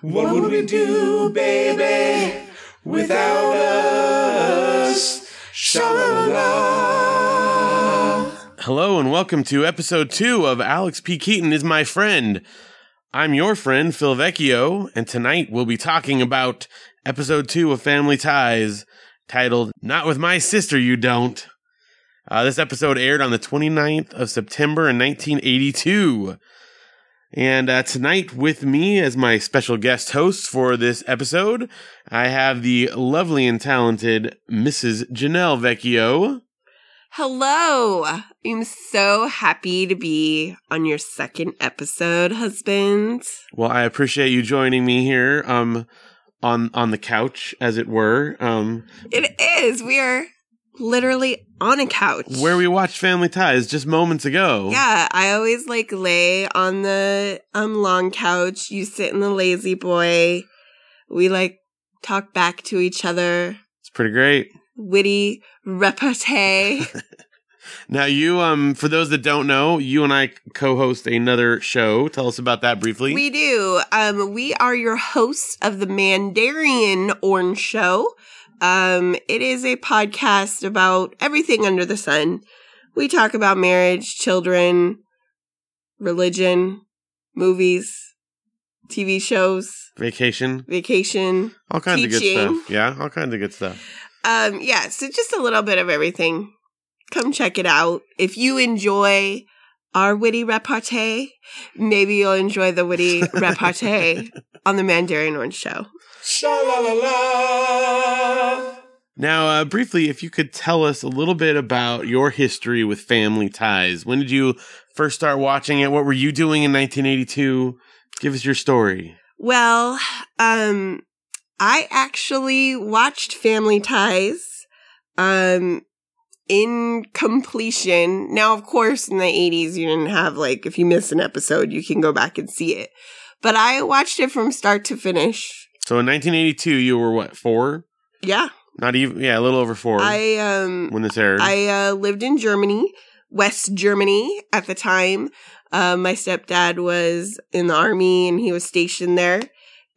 What would we do, baby, without us? Sha-la-la. Hello and welcome to episode two of Alex P. Keaton is my friend. I'm your friend, Phil Vecchio, and tonight we'll be talking about episode two of Family Ties, titled Not With My Sister You Don't. Uh, this episode aired on the 29th of September in 1982. And uh, tonight, with me as my special guest host for this episode, I have the lovely and talented Mrs. Janelle Vecchio. Hello. I'm so happy to be on your second episode, husband. Well, I appreciate you joining me here, um, on on the couch, as it were, um, It is. We are literally on a couch. where we watched Family Ties just moments ago. Yeah, I always like lay on the um long couch. You sit in the lazy boy. We like talk back to each other. it's pretty great. Witty repartee. Now, you, um, for those that don't know, you and I co-host another show. Tell us about that briefly. We do. Um, we are your hosts of the Mandarin Orange Show. Um, it is a podcast about everything under the sun. We talk about marriage, children, religion, movies, TV shows, Vacation, vacation. all kinds of good stuff. Yeah, all kinds of good stuff. Um, yeah, so just a little bit of everything. Come check it out. If you enjoy our witty repartee, maybe you'll enjoy the witty repartee on the Mandarin Orange Show. Sha-la-la-la. Now, uh, briefly, if you could tell us a little bit about your history with Family Ties. When did you first start watching it? What were you doing in 1982? Give us your story. Well, um, I actually watched Family Ties, um, in completion. Now, of course, in the 80s, you didn't have like, if you miss an episode, you can go back and see it. But I watched it from start to finish. So in 1982, you were what, four? Yeah. Not even, yeah, a little over four I, um, when this aired. I uh, lived in Germany, West Germany at the time. Uh, my stepdad was in the army and he was stationed there.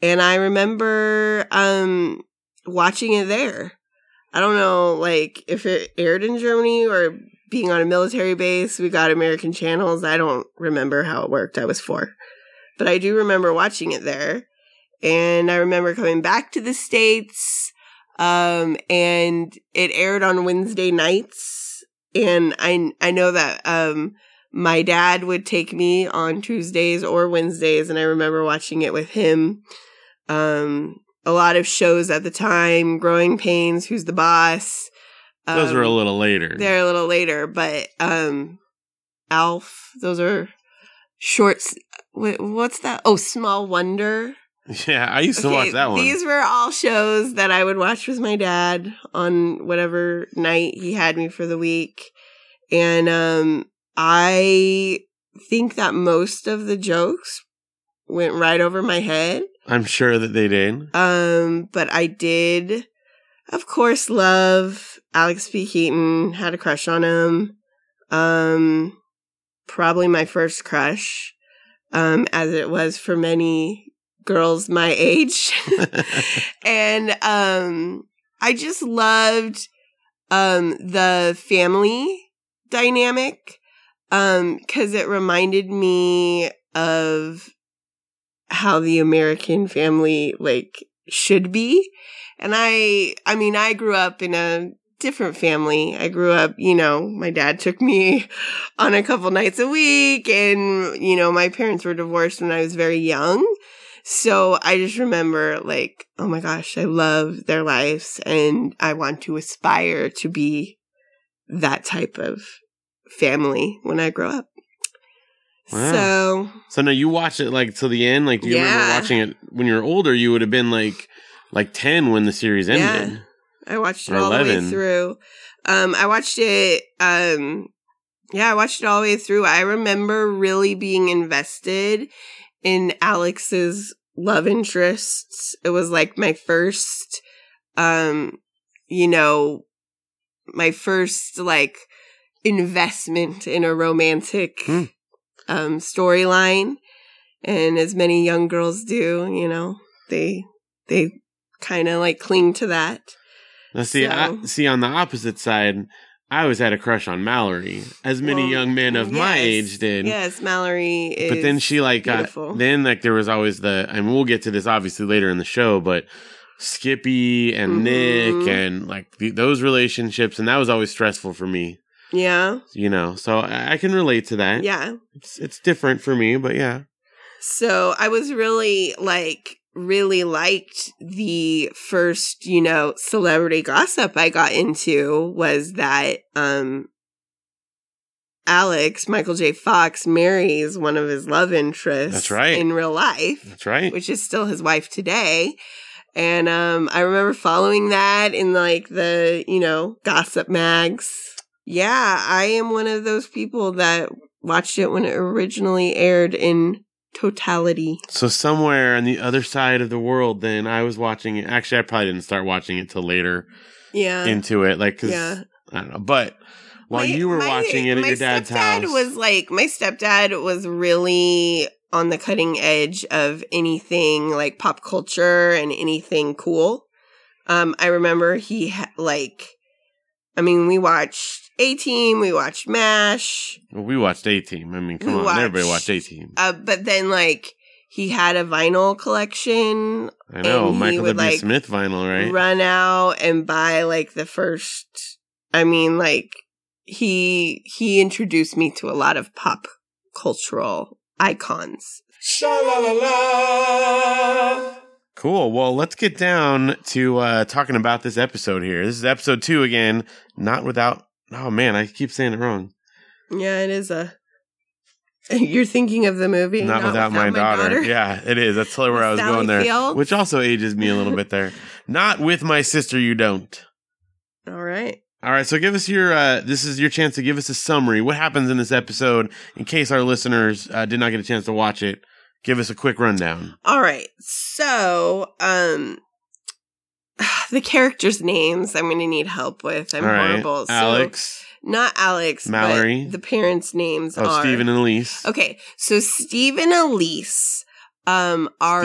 And I remember um, watching it there. I don't know, like, if it aired in Germany or being on a military base. We got American channels. I don't remember how it worked. I was four. But I do remember watching it there. And I remember coming back to the States um and it aired on Wednesday nights. And I I know that um my dad would take me on Tuesdays or Wednesdays and I remember watching it with him. Um a lot of shows at the time Growing Pains Who's the Boss Those are a little later. they're a little later but um Alf those are shorts wh- what's that? Oh Small Wonder yeah, I used to Okay, watch that one. These were all shows that I would watch with my dad on whatever night he had me for the week. And um I think that most of the jokes went right over my head. I'm sure that they did. Um but I did of course love Alex P. Keaton, had a crush on him. Um probably my first crush. Um as it was for many girls my age. and um I just loved um the family dynamic um cuz it reminded me of how the American family like should be. And I I mean I grew up in a different family. I grew up, you know, my dad took me on a couple nights a week and you know, my parents were divorced when I was very young. So I just remember like, oh my gosh, I love their lives and I want to aspire to be that type of family when I grow up. Wow. So So now you watch it like to the end. Like, do you remember watching it when you were older? You would have been like, like ten when the series ended. I watched it Or all the way through. Um, I watched it. Um, yeah, I watched it all the way through. I remember really being invested in Alex's love interests. It was like my first, um, you know, my first like investment in a romantic Hmm. um storyline. And as many young girls do, you know. they they kind of like cling to that. Now, see, I, see, on the opposite side, I always had a crush on Mallory, as many Well, young men of my age did. Yes, Mallory is. But then she like got then like there was always the and we'll get to this obviously later in the show, but Skippy and Mhm. Nick and like the, those relationships and that was always stressful for me, yeah, you know. So I, I can relate to that. yeah. It's it's different for me, but yeah. So I was really like really liked the first, you know, celebrity gossip I got into was that um Alex, Michael J. Fox marries one of his love interests That's right. in real life, That's right. which is still his wife today. And um I remember following that in like the, you know, gossip mags. Yeah, I am one of those people that watched it when it originally aired in totality. So somewhere on the other side of the world, then I was watching it. Actually, I probably didn't start watching it till later Yeah. into it, like 'cause yeah. I don't know. But while My- you were my- watching it at your dad's stepdad house, was like my stepdad was really on the cutting edge of anything like pop culture and anything cool. Um, I remember he ha- like, I mean, we watched A Team, we watched Mash, well, we watched A Team. I mean, come We on, everybody watched- watched A Team. uh, but then like he had a vinyl collection I know and he Michael would, W. like, Smith vinyl, right? run out and buy like the first i mean like he he introduced me to a lot of pop cultural icons Sha la la la. Cool. Well, let's get down to uh, talking about this episode here. This is episode two again, not without. Oh man, I keep saying it wrong. yeah it is a you're thinking of the movie Not, without, my, daughter. Yeah, it is. That's where I was Sally going there, which also ages me a little bit there. Not with my sister, you don't. all right All right, so give us your. Uh, this is your chance to give us a summary. What happens in this episode, in case our listeners uh, did not get a chance to watch it? Give us a quick rundown. all right so um the characters names i'm gonna need help with i'm All right, horrible so Alex, not alex but Mallory. the parents names oh are Stephen and Elise. okay so steve and elise um are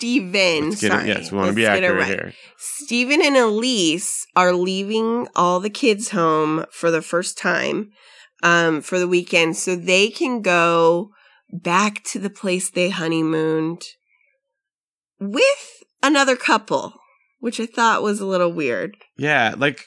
Stephen. Get sorry. it. Yes, we want to be accurate right. here. Steven and Elise are leaving all the kids home for the first time um, for the weekend so they can go back to the place they honeymooned with another couple, which I thought was a little weird. Yeah, like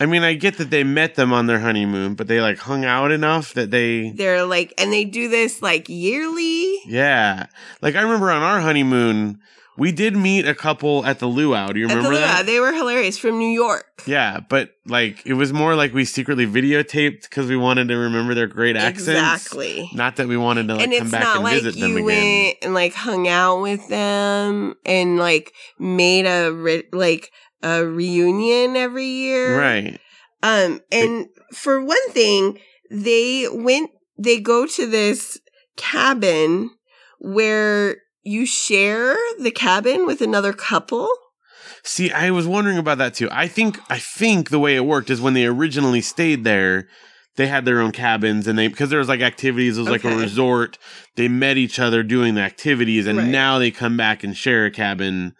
I mean, I get that they met them on their honeymoon, but they like hung out enough that they They're like, and they do this like yearly. Yeah. Like I remember on our honeymoon, we did meet a couple at the luau. Do you At the remember luau. that? They were hilarious from New York. yeah, but like it was more like we secretly videotaped because we wanted to remember their great accents. Exactly. Not that we wanted to like and come back and like visit them you again. went and like hung out with them and like made a re- like a reunion every year Right. um and for one thing they went they go to this cabin where you share the cabin with another couple See, I was wondering about that too. I think I think the way it worked is when they originally stayed there, they had their own cabins and they because there was like activities, it was like a resort. They met each other doing the activities, and Right. now they come back and share a cabin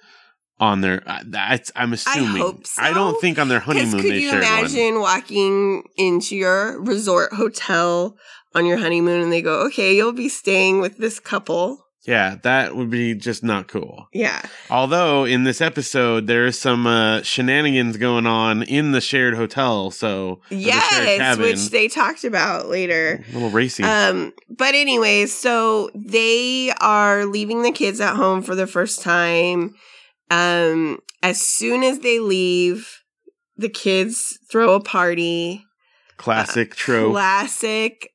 on their. Uh, that's I'm assuming. hope so. I don't think on their honeymoon could you one. imagine walking into your resort hotel on your honeymoon and they go okay you'll be staying with this couple Yeah, that would be just not cool. yeah Although in this episode there is some uh, shenanigans going on in the shared hotel, so or the Yes, which they talked about later. a little racy. Um, but anyways, so they are leaving the kids at home for the first time. Um, as soon as they leave, the kids throw a party. Classic trope. Classic,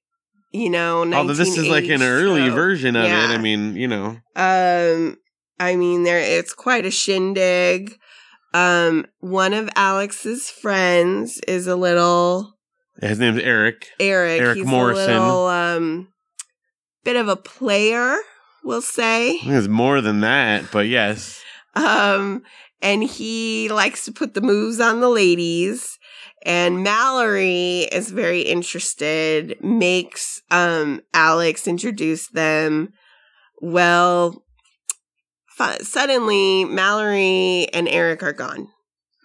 you know, Although this is like an early trope. version of Yeah. it. I mean, you know, Um, I mean, there it's quite a shindig. Um, one of Alex's friends is a little his name's Eric. Eric. Eric Morrison. a little um bit of a player, we'll say. It's more than that, but yes. Um and he likes to put the moves on the ladies. And Mallory is very interested, makes um Alex introduce them. Well, suddenly Mallory and Eric are gone,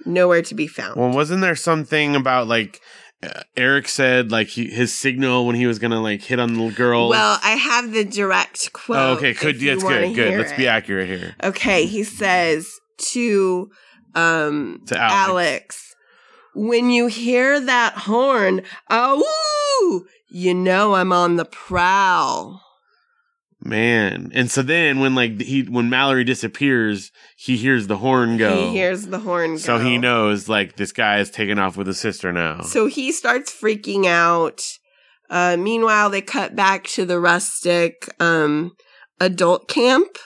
nowhere to be found. Well, wasn't there something about like uh, Eric said like he, his signal when he was gonna like hit on the girl? Well, I have the direct quote. oh, okay, if That's good. Good. Let's be accurate here. Okay, he says to um To Alex. Alex, when you hear that horn, oh, you know I'm on the prowl. Man, and so then when like he when Mallory disappears, he hears the horn go. He hears the horn go. so he knows like this guy is taking off with his sister now. So he starts freaking out. Uh, meanwhile, they cut back to the rustic um, adult camp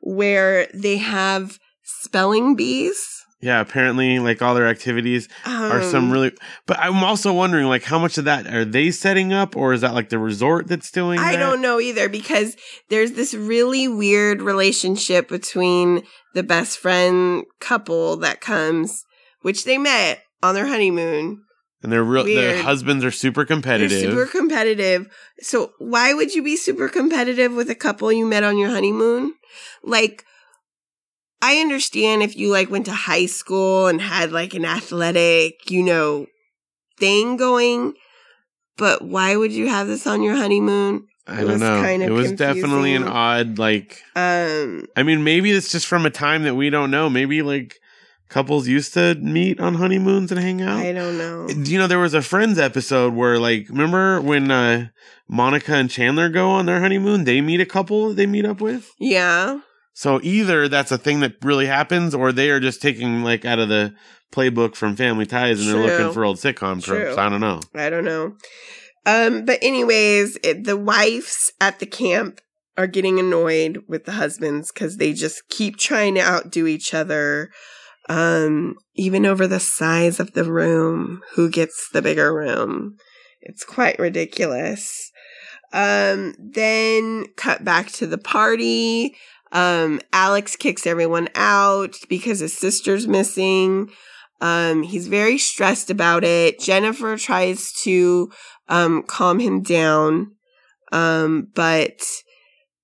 where they have spelling bees. Yeah, apparently like all their activities are some Um, really. But I'm also wondering like how much of that are they setting up, or is that like the resort that's doing? I that? don't know either because there's this really weird relationship between the best friend couple that comes, which they met on their honeymoon. And they're real. Their husbands are super competitive. They're super competitive. So why would you be super competitive with a couple you met on your honeymoon? Like, I understand if you like went to high school and had like an athletic, you know, thing going, but why would you have this on your honeymoon? I It don't was know. kind of it was definitely an odd like. Um, I mean, maybe it's just from a time that we don't know. Maybe like couples used to meet on honeymoons and hang out. I don't know. You know, there was a Friends episode where, like, remember when uh, Monica and Chandler go on their honeymoon? They meet a couple they meet up with. Yeah. So either that's a thing that really happens, or they are just taking like out of the playbook from Family Ties and they're looking for old sitcom True. tropes. I don't know. I don't know. Um, but anyways, it, the wives at the camp are getting annoyed with the husbands because they just keep trying to outdo each other. Um, even over the size of the room, who gets the bigger room? It's quite ridiculous. Um, then cut back to the party. Um, Alex kicks everyone out because his sister's missing. Um, he's very stressed about it. Jennifer tries to um, calm him down, um, but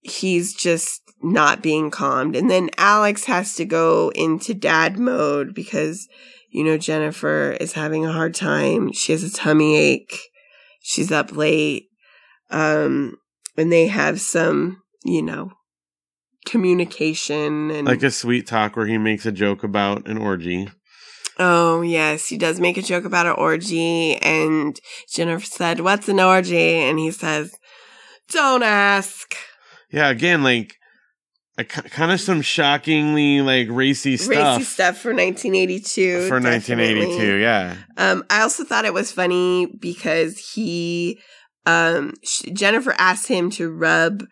he's just not being calmed. And then Alex has to go into dad mode because, you know, Jennifer is having a hard time. She has a tummy ache. She's up late. Um, and they have some, you know, communication and Like a sweet talk where he makes a joke about an orgy. Oh, yes. He does make a joke about an orgy. And Jennifer said, What's an orgy? And he says, Don't ask. Yeah, again, like a, kind of some shockingly like racy stuff, Racy stuff for 1982. for definitely. 1982. Yeah, Um, I also thought it was funny because he, um, sh- Jennifer asked him to rub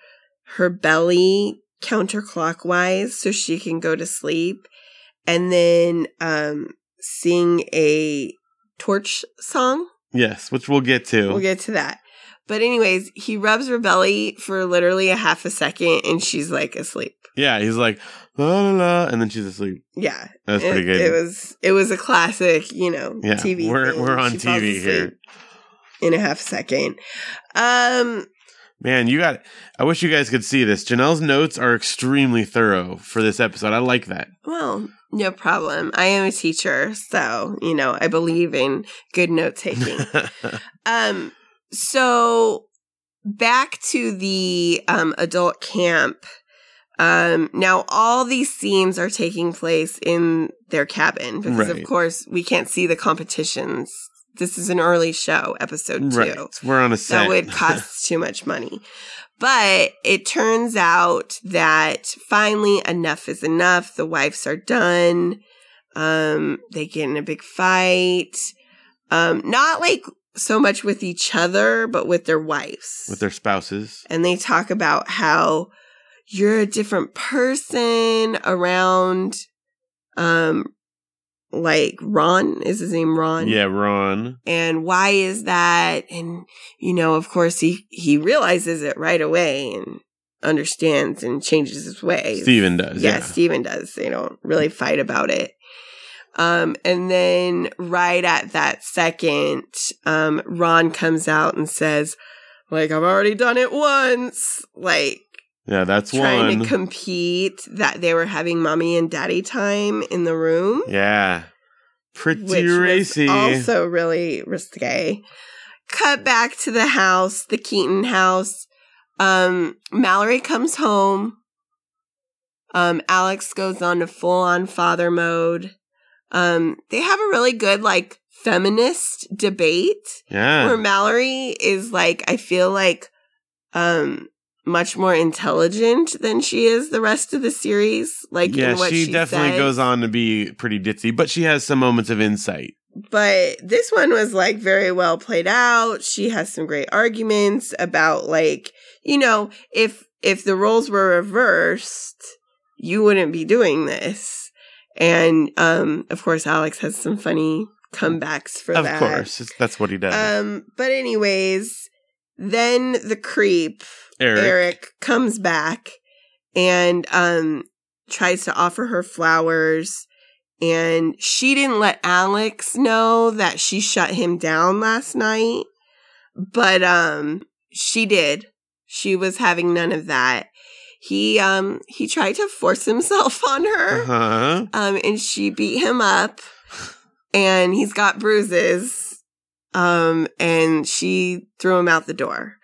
her belly counterclockwise so she can go to sleep and then, um, sing a torch song. yes, which we'll get to. We'll get to that. But anyways, he rubs her belly for literally a half a second and she's like asleep. yeah, he's like la la la, and then she's asleep. Yeah. That's pretty good. It was it was a classic, you know, Yeah, TV. we're- thing. we're on She TV here. In a half second. Um Man, you got. I wish you guys could see this. Janelle's notes are extremely thorough for this episode. I like that. well, no problem. I am a teacher, so you know, I believe in good note taking. Um, so back to the um, adult camp. Um, now all these scenes are taking place in their cabin because, Right. of course, we can't see the competitions. This is an early show, episode two. right, we're on a set. That would cost too much money. But it turns out that finally enough is enough. The wives are done. Um, they get in a big fight. Um, not like so much with each other, but with their wives. with their spouses. and they talk about how you're a different person around, um, like Ron is his name Ron Yeah, Ron. and why is that and you know of course he he realizes it right away and understands and changes his ways Steven does. yeah, Yeah. Steven does they don't really fight about it um and then right at that second um ron comes out and says like i've already done it once like Yeah, that's one trying one. to compete that they were having mommy and daddy time in the room. yeah. Pretty racy. also really risque. Cut back to the house, the Keaton house. Um, Mallory comes home. Um, Alex goes on to full on father mode. Um, they have a really good like feminist debate yeah. where Mallory is like, I feel like, um, much more intelligent than she is the rest of the series. Like, yeah, she, she, definitely goes on to be pretty ditzy, but she has some moments of insight. but this one was like very well played out she has some great arguments about like you know if if the roles were reversed you wouldn't be doing this and um of course alex has some funny comebacks for of that Of course, that's what he does. um but anyways then the creep Eric. Eric comes back and um tries to offer her flowers. And she didn't let Alex know that she shut him down last night. But um she did. She was having none of that. He um he tried to force himself on her Uh-huh. um and she beat him up. And he's got bruises um and she threw him out the door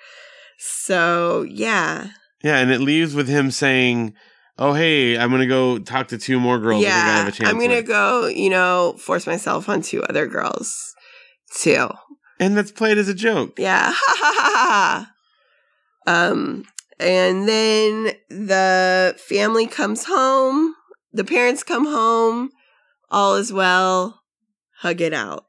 so yeah Yeah, and it leaves with him saying, "Oh, hey, I'm gonna go talk to two more girls. I I yeah have a chance." i'm gonna with." go you know force myself on two other girls too and that's played as a joke. yeah ha ha ha ha um and then the family comes home the parents come home all is well hug it out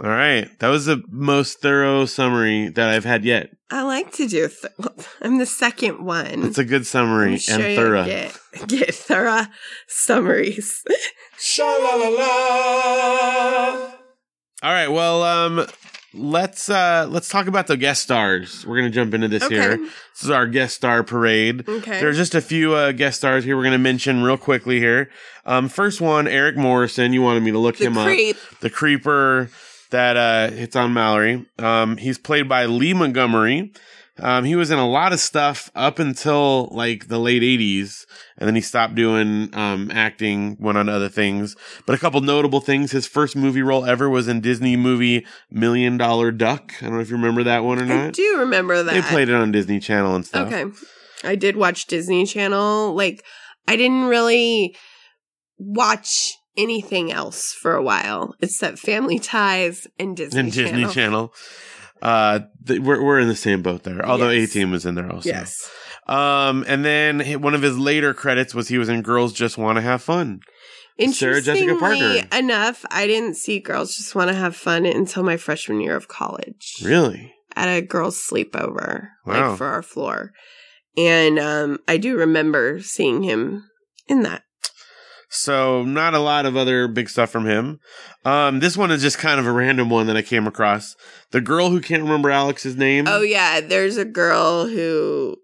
All right, that was the most thorough summary that I've had yet. I like to do. Th- I'm the second one. It's a good summary I'm sure and thorough. Get, get thorough summaries. Sha la la la. All right, well, um, let's uh let's talk about the guest stars. We're gonna jump into this Okay. here. This is our guest star parade. Okay. There's just a few uh, guest stars here we're going to mention real quickly here. Um, first one, Eric Morrison. You wanted me to look the him creep. up. The creeper that uh, hits on Mallory. Um, he's played by Lee Montgomery. Um, he was in a lot of stuff up until like the late 80s, and then he stopped doing um, acting, went on to other things. But a couple notable things. His first movie role ever was in Disney movie Million Dollar Duck. I don't know if you remember that one or not. I do remember that. They played it on Disney Channel and stuff. Okay. I did watch Disney Channel. Like, I didn't really watch anything else for a while except Family Ties and Disney and Disney Channel. Channel. Uh, th- we're we're in the same boat there. Although A Yes. Team was in there also. Yes. Um, and then one of his later credits was he was in Girls Just Want to Have Fun. Sarah Jessica Parker. Interestingly enough, I didn't see Girls Just Want to Have Fun until my freshman year of college. Really? at a girls' sleepover, Wow. like for our floor. And um, I do remember seeing him in that. So not a lot of other big stuff from him. Um, this one is just kind of a random one that I came across. The girl who can't remember Alex's name, Oh yeah, there's a girl who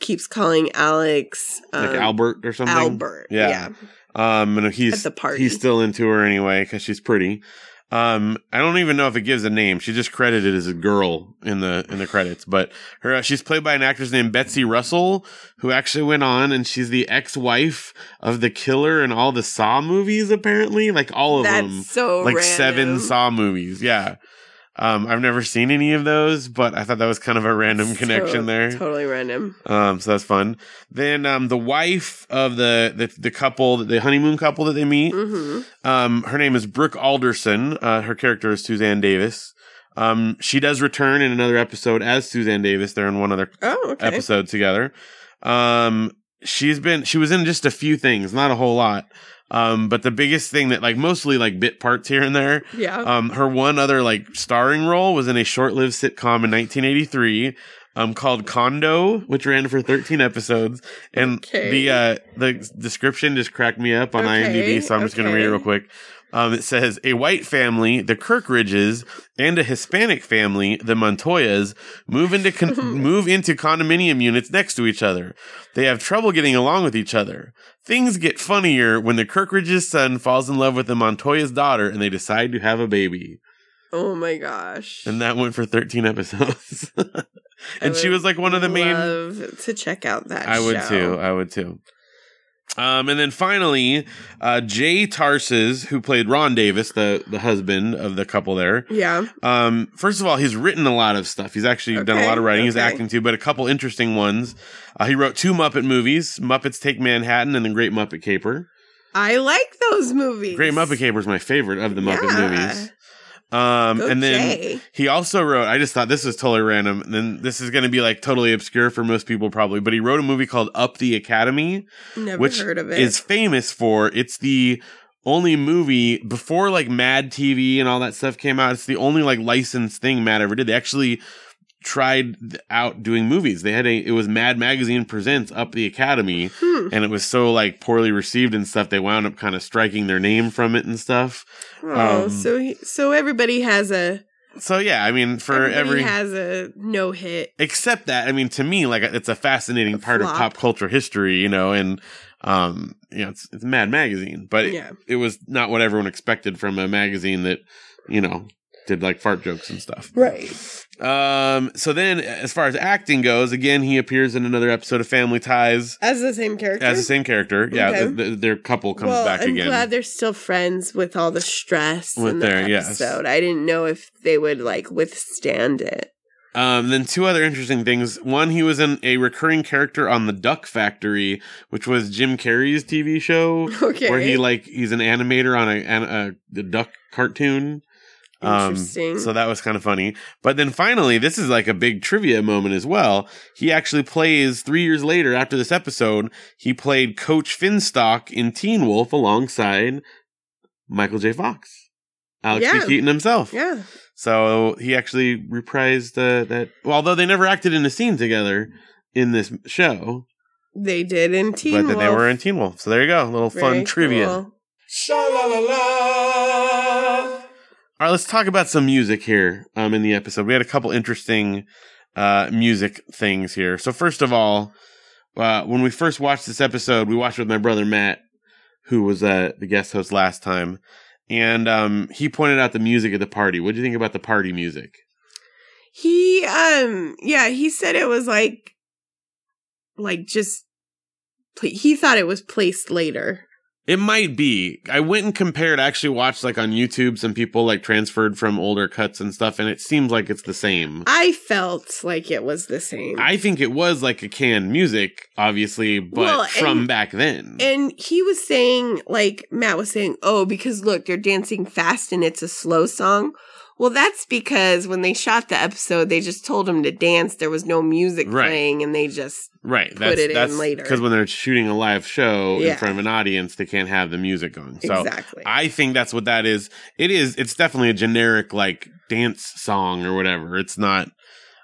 keeps calling Alex um, like Albert or something. Albert. Yeah. Yeah. Um, and he's At the party. he's still into her anyway because she's pretty. Um, I don't even know if it gives a name. She just credited as a girl in the in the credits, but her uh, she's played by an actress named Betsy Russell, who actually went on and she's the ex-wife of the killer in all the Saw movies. Apparently, like all of That's them, so like random. seven Saw movies. Yeah. Um, I've never seen any of those, but I thought that was kind of a random So- connection there. Totally random. Um, so that's fun. Then um, the wife of the, the the couple, the honeymoon couple that they meet, hmm um, her name is Brooke Alderson. Uh, her character is Suzanne Davis. Um, she does return in another episode as Suzanne Davis. They're in one other Oh, okay. episode together. Um, she's been she was in just a few things, not a whole lot. Um, but the biggest thing that like mostly like bit parts here and there. Yeah. Um, her one other like starring role was in a short-lived sitcom in 1983. Um, called Condo, which ran for 13 episodes, and Okay. the uh, the description just cracked me up on Okay, IMDb. So I'm just going to read it real quick. Um, it says a white family, the Kirkridges, and a Hispanic family, the Montoyas, move into con- move into condominium units next to each other. They have trouble getting along with each other. Things get funnier when the Kirkridges' son falls in love with the Montoya's daughter, and they decide to have a baby. Oh my gosh. and that went for 13 episodes. And she was like one of the main. Love to check out that. I would show. too. I would too. Um, and then finally, uh, Jay Tarses, who played Ron Davis, the the husband of the couple there. Yeah. Um, first of all, he's written a lot of stuff. He's actually done a lot of writing. He's acting too, but a couple interesting ones. Uh, he wrote two Muppet movies: Muppets Take Manhattan and The Great Muppet Caper. I like those movies. Great Muppet Caper is my favorite of the Muppet Yeah. movies. Um, and then Jay. he also wrote. I just thought this was totally random. And then this is going to be like totally obscure for most people probably, but he wrote a movie called Up the Academy, Never which heard of it. is famous for. It's the only movie before like Mad TV and all that stuff came out. It's the only like licensed thing Mad ever did. They actually tried out doing movies. They had a. It was Mad Magazine presents Up the Academy, Hmm. and it was so like poorly received and stuff. They wound up kind of striking their name from it and stuff. Oh, um, so he, so everybody has a So yeah, I mean, for every has a no hit. except that, I mean, to me, like it's a fascinating A part of pop culture history, you know, and um, you know, it's it's Mad Magazine, but it, Yeah. it was not what everyone expected from a magazine that, you know, did like fart jokes and stuff. Right. Um, so then, as far as acting goes, again, he appears in another episode of Family Ties As the same character. as the same character. Yeah, Okay. the, the, their couple comes well, back I'm again. glad they're still friends with all the stress With in the their- yes. episode. I didn't know if they would like withstand it. Um, then two other interesting things. One, he was in a recurring character on the Duck Factory, which was Jim Carrey's TV show, Okay. where he like he's an animator on a, an, a the duck cartoon. Um, so that was kind of funny. But then finally, this is like a big trivia moment as well. He actually plays three years later after this episode. He played Coach Finstock in Teen Wolf alongside Michael J. Fox, Alex Yeah. Keaton himself. yeah. So he actually reprised uh, that. Well, although they never acted in a scene together in this show, They did in Teen Wolf. but they were in Teen Wolf. So there you go, a little fun trivia. cool. Sha la la la. All right, let's talk about some music here um, in the episode. We had a couple interesting uh, music things here. So first of all, uh, when we first watched this episode, we watched it with my brother Matt, who was uh, the guest host last time, and um, he pointed out the music at the party. What do you think about the party music? He um yeah, he said it was like like just he thought it was placed later. It might be. I went and compared. Actually watched like on YouTube some people like transferred from older cuts and stuff, and it seems like it's the same. I felt like it was the same. I think it was like a canned music, obviously, but Well, from and- back then. and he was saying like Matt was saying, "Oh, because look, they're dancing fast and it's a slow song." Well, that's because when they shot the episode, they just told him to dance. There was no music Right. playing, and they just right. put That's it in later. because when they're shooting a live show in front of an audience, they can't have the music going. So exactly. I think that's what that is. It is. It's definitely a generic like dance song or whatever. It's not,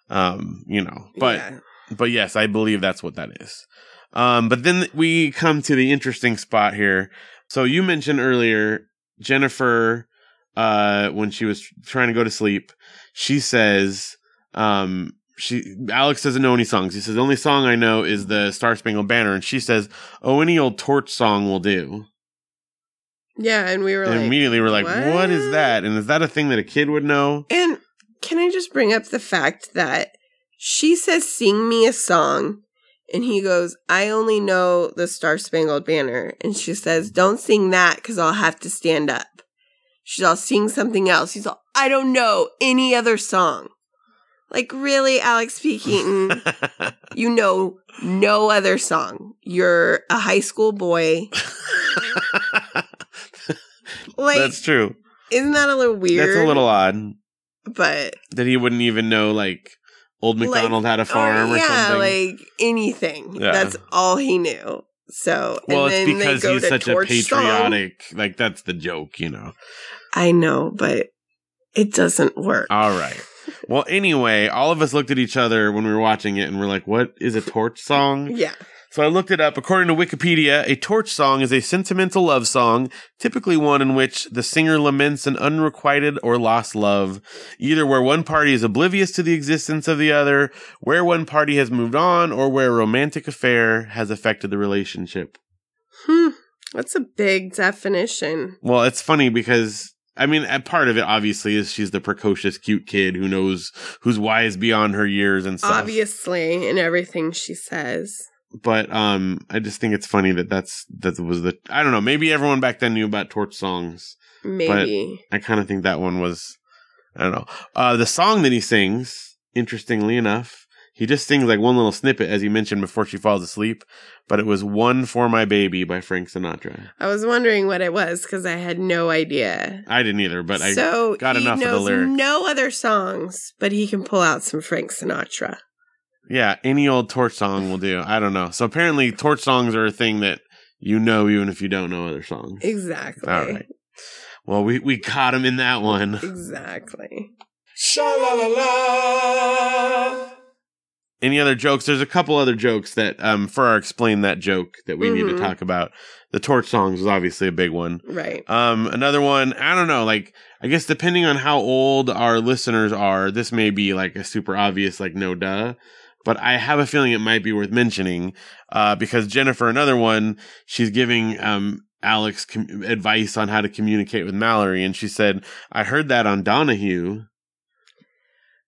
um, you know, but. Yeah. but yes, I believe that's what that is. Um, but then we come to the interesting spot here. So you mentioned earlier Jennifer, uh, when she was trying to go to sleep, she says, um, she Alex doesn't know any songs. He says the only song I know is the Star Spangled Banner, and she says, "Oh, any old torch song will do." yeah, and we were And like, immediately we're like, "What is that?" And is that a thing that a kid would know? And can I just bring up the fact that she says, Sing me a song. And he goes, I only know the Star Spangled Banner. And she says, Don't sing that because I'll have to stand up. She's all, Sing something else. He's all, I don't know any other song. Like, really, Alex P. Keaton? you know no other song. You're a high school boy. Like, That's true. isn't that a little weird? That's a little odd. But that he wouldn't even know like old McDonald had a oh, farm Oh, or yeah, something. like anything. Yeah. That's all he knew. So, well, and it's because he's such a Torch Song. patriotic. Like that's the joke, you know. I know, but it doesn't work. All right. Well, anyway, all of us looked at each other when we were watching it, and we're like, "What is a torch song?" yeah, So I looked it up. According to Wikipedia, a torch song is a sentimental love song, typically one in which the singer laments an unrequited or lost love, either where one party is oblivious to the existence of the other, where one party has moved on, or where a romantic affair has affected the relationship. hmm. That's a big definition. Well, it's funny because I mean, a part of it obviously is she's the precocious, cute kid who knows who's wise beyond her years and stuff. Obviously, in everything she says. But um, I just think it's funny that that's that was the I don't know. Maybe everyone back then knew about torch songs. Maybe. I kind of think that one was I don't know. Uh, the song that he sings, interestingly enough, he just sings like one little snippet, as you mentioned before she falls asleep. But it was "One for My Baby" by Frank Sinatra. I was wondering what it was because I had no idea. I didn't either, but I so got he enough of the lyrics. No other songs, but he can pull out some Frank Sinatra. Yeah, any old torch song will do. I don't know. So apparently, torch songs are a thing that you know, even if you don't know other songs. Exactly. All right. Well, we we caught him in that one. Exactly. Sha la la la. Any other jokes? There's a couple other jokes that um for our explain that joke that we need to Mhm. talk about. The torch songs was obviously a big one. Right. Um, another one, I don't know, like, I guess depending on how old our listeners are, this may be like a super obvious, like, no duh. But I have a feeling it might be worth mentioning, uh, because Jennifer, another one, she's giving, um, Alex com- advice on how to communicate with Mallory. And she said, I heard that on Donahue.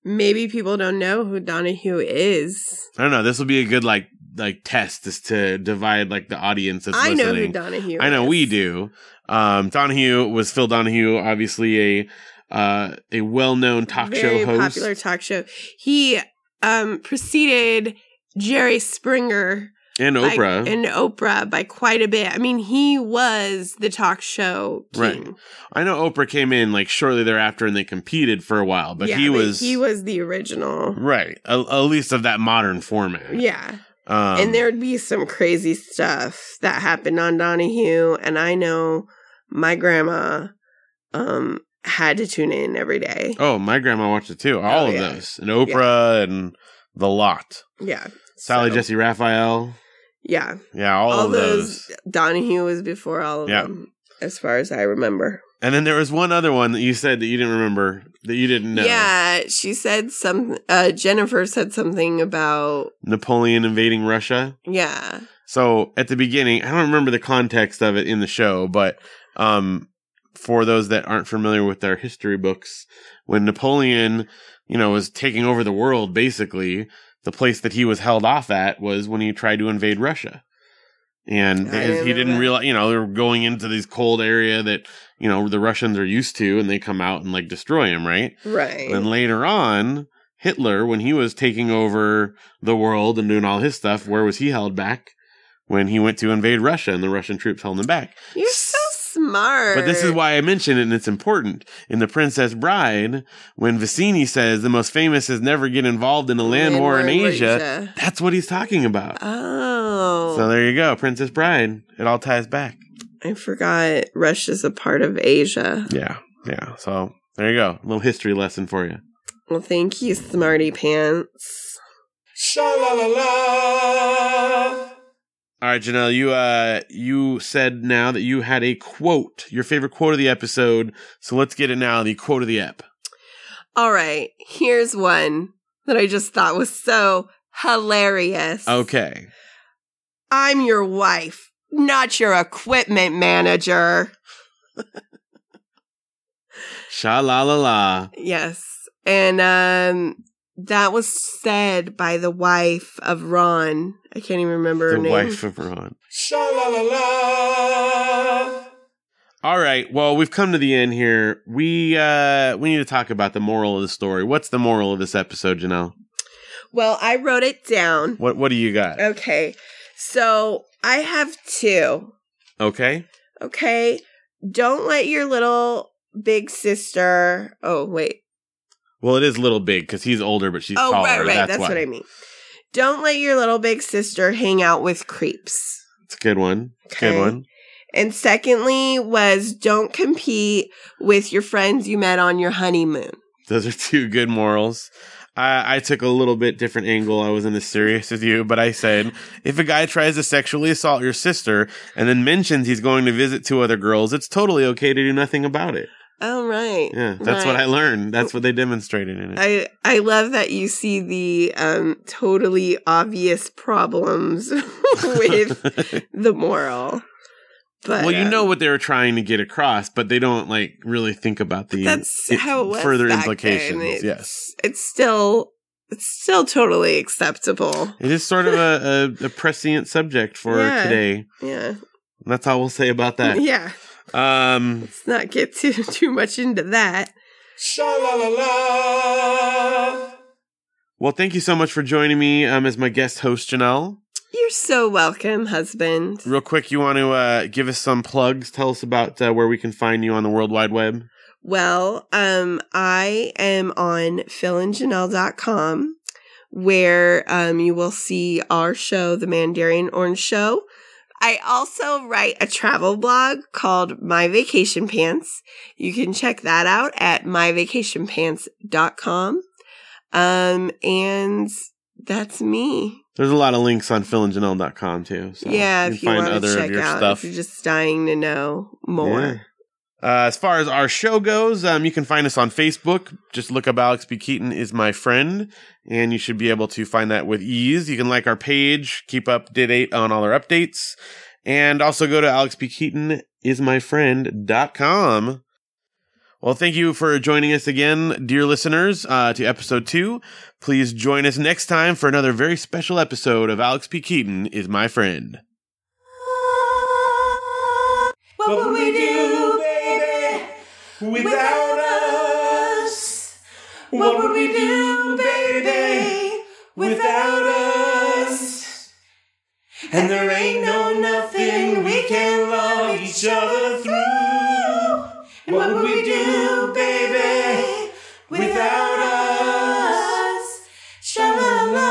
Maybe people don't know who Donahue is. I don't know. This will be a good, like, like test is to divide, like, the audience that's I know who. Donahue I know is. we do. Um, Donahue was Phil Donahue, obviously a uh, a well known talk Very show host. popular talk show. He um preceded Jerry Springer and by- Oprah. and Oprah by quite a bit. I mean, he was the talk show king. Right. I know Oprah came in like shortly thereafter and they competed for a while, but Yeah, he was he was the original. right, at, at least of that modern format. Yeah. Um, and there'd be some crazy stuff that happened on Donahue and I know my grandma um had to tune in every day. Oh, my grandma watched it too. All Oh, of yeah. those, and Oprah and the lot. Yeah. Sally So, Jessy Raphael. Yeah. Yeah, all, All, of those, those. Donahue was before all of Yeah. them, as far as I remember. And then there was one other one that you said that you didn't remember that you didn't know. Yeah, she said some. Uh, Jennifer said something about Napoleon invading Russia. yeah, So at the beginning, I don't remember the context of it in the show, but um, for those that aren't familiar with their history books, when Napoleon, you know, was taking over the world, basically, the place that he was held off at was when he tried to invade Russia. And they- he didn't that. realize, you know, they were going into this cold area that, you know, the Russians are used to, and they come out and like destroy him, right? right. And later on, Hitler, when he was taking over the world and doing all his stuff, where was he held back? When he went to invade Russia and the Russian troops held him back. You're smart. But this is why I mention it and it's important. In The Princess Bride, when Vizzini says the most famous is never get involved in a land, war in Asia, that's what he's talking about. Oh, So there you go, Princess Bride. It all ties back. I forgot Russia's a part of Asia. Yeah. Yeah. So there you go. A little history lesson for you. Well, thank you, smarty pants. Sha la la la. All right, Janelle, you uh you said now that you had a quote, your favorite quote of the episode. So let's get it now, the quote of the ep. All right, here's one that I just thought was so hilarious. Okay. I'm your wife, not your equipment manager. Sha la la la. Yes. And um that was said by the wife of Ron. I can't even remember her The name. wife of Ron. Sha la la la. All right. Well, we've come to the end here. We uh we need to talk about the moral of the story. What's the moral of this episode, Janelle? Well, I wrote it down. What what do you got? Okay. So I have two. Okay. Okay. Don't let your little big sister. Oh, wait. Well, it is little big because he's older, but she's oh, taller. oh, taller. right, right. That's, That's, what I mean. Don't let your little big sister hang out with creeps. It's a good one. A Good one. And secondly, was don't compete with your friends you met on your honeymoon. Those are two good morals. I, I took a little bit different angle. I wasn't as serious as you, but I said if a guy tries to sexually assault your sister and then mentions he's going to visit two other girls, it's totally okay to do nothing about it. Oh, right. Yeah, that's what I learned. That's what they demonstrated in it. I I love that you see the um totally obvious problems with the moral. But well, you um, know what they were trying to get across, but they don't like really think about the that's i- how it was further implications. It's, yes, it's still it's still totally acceptable. it is sort of a, a, a prescient subject for Yeah. today. Yeah, That's all we'll say about that. yeah. Um, Let's not get too too much into that. Sha la la la. well, thank you so much for joining me um, as my guest host, Janelle. You're so welcome, husband. Real quick, you want to uh, give us some plugs? Tell us about uh, where we can find you on the World Wide Web. Well, um, I am on philandjanelle.com where um, you will see our show, The Mandarin Orange Show. I also write a travel blog called My Vacation Pants. You can check that out at myvacationpants.com. Um, and that's me. There's a lot of links on philandjanelle.com too. So yeah, you if you find want other to of check your out, stuff. if you're just dying to know more. Yeah. Uh, as far as our show goes, um, you can find us on Facebook. Just look up Alex P. Keaton is my friend, and you should be able to find that with ease. You can like our page, keep up to date on all our updates, and also go to alexpkeatonismyfriend.com. Well, thank you for joining us again, dear listeners, uh, to episode two. Please join us next time for another very special episode of Alex P. Keaton is my friend. Without us? What would we do, baby, without us? And there ain't no nothing we can love each other through. What would we do, baby, without us? Sha-la-la.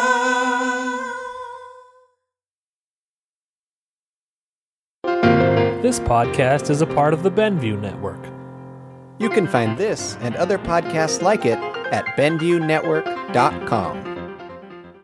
This podcast is a part of the Benview Network. You can find this and other podcasts like it at BenviewNetwork.com.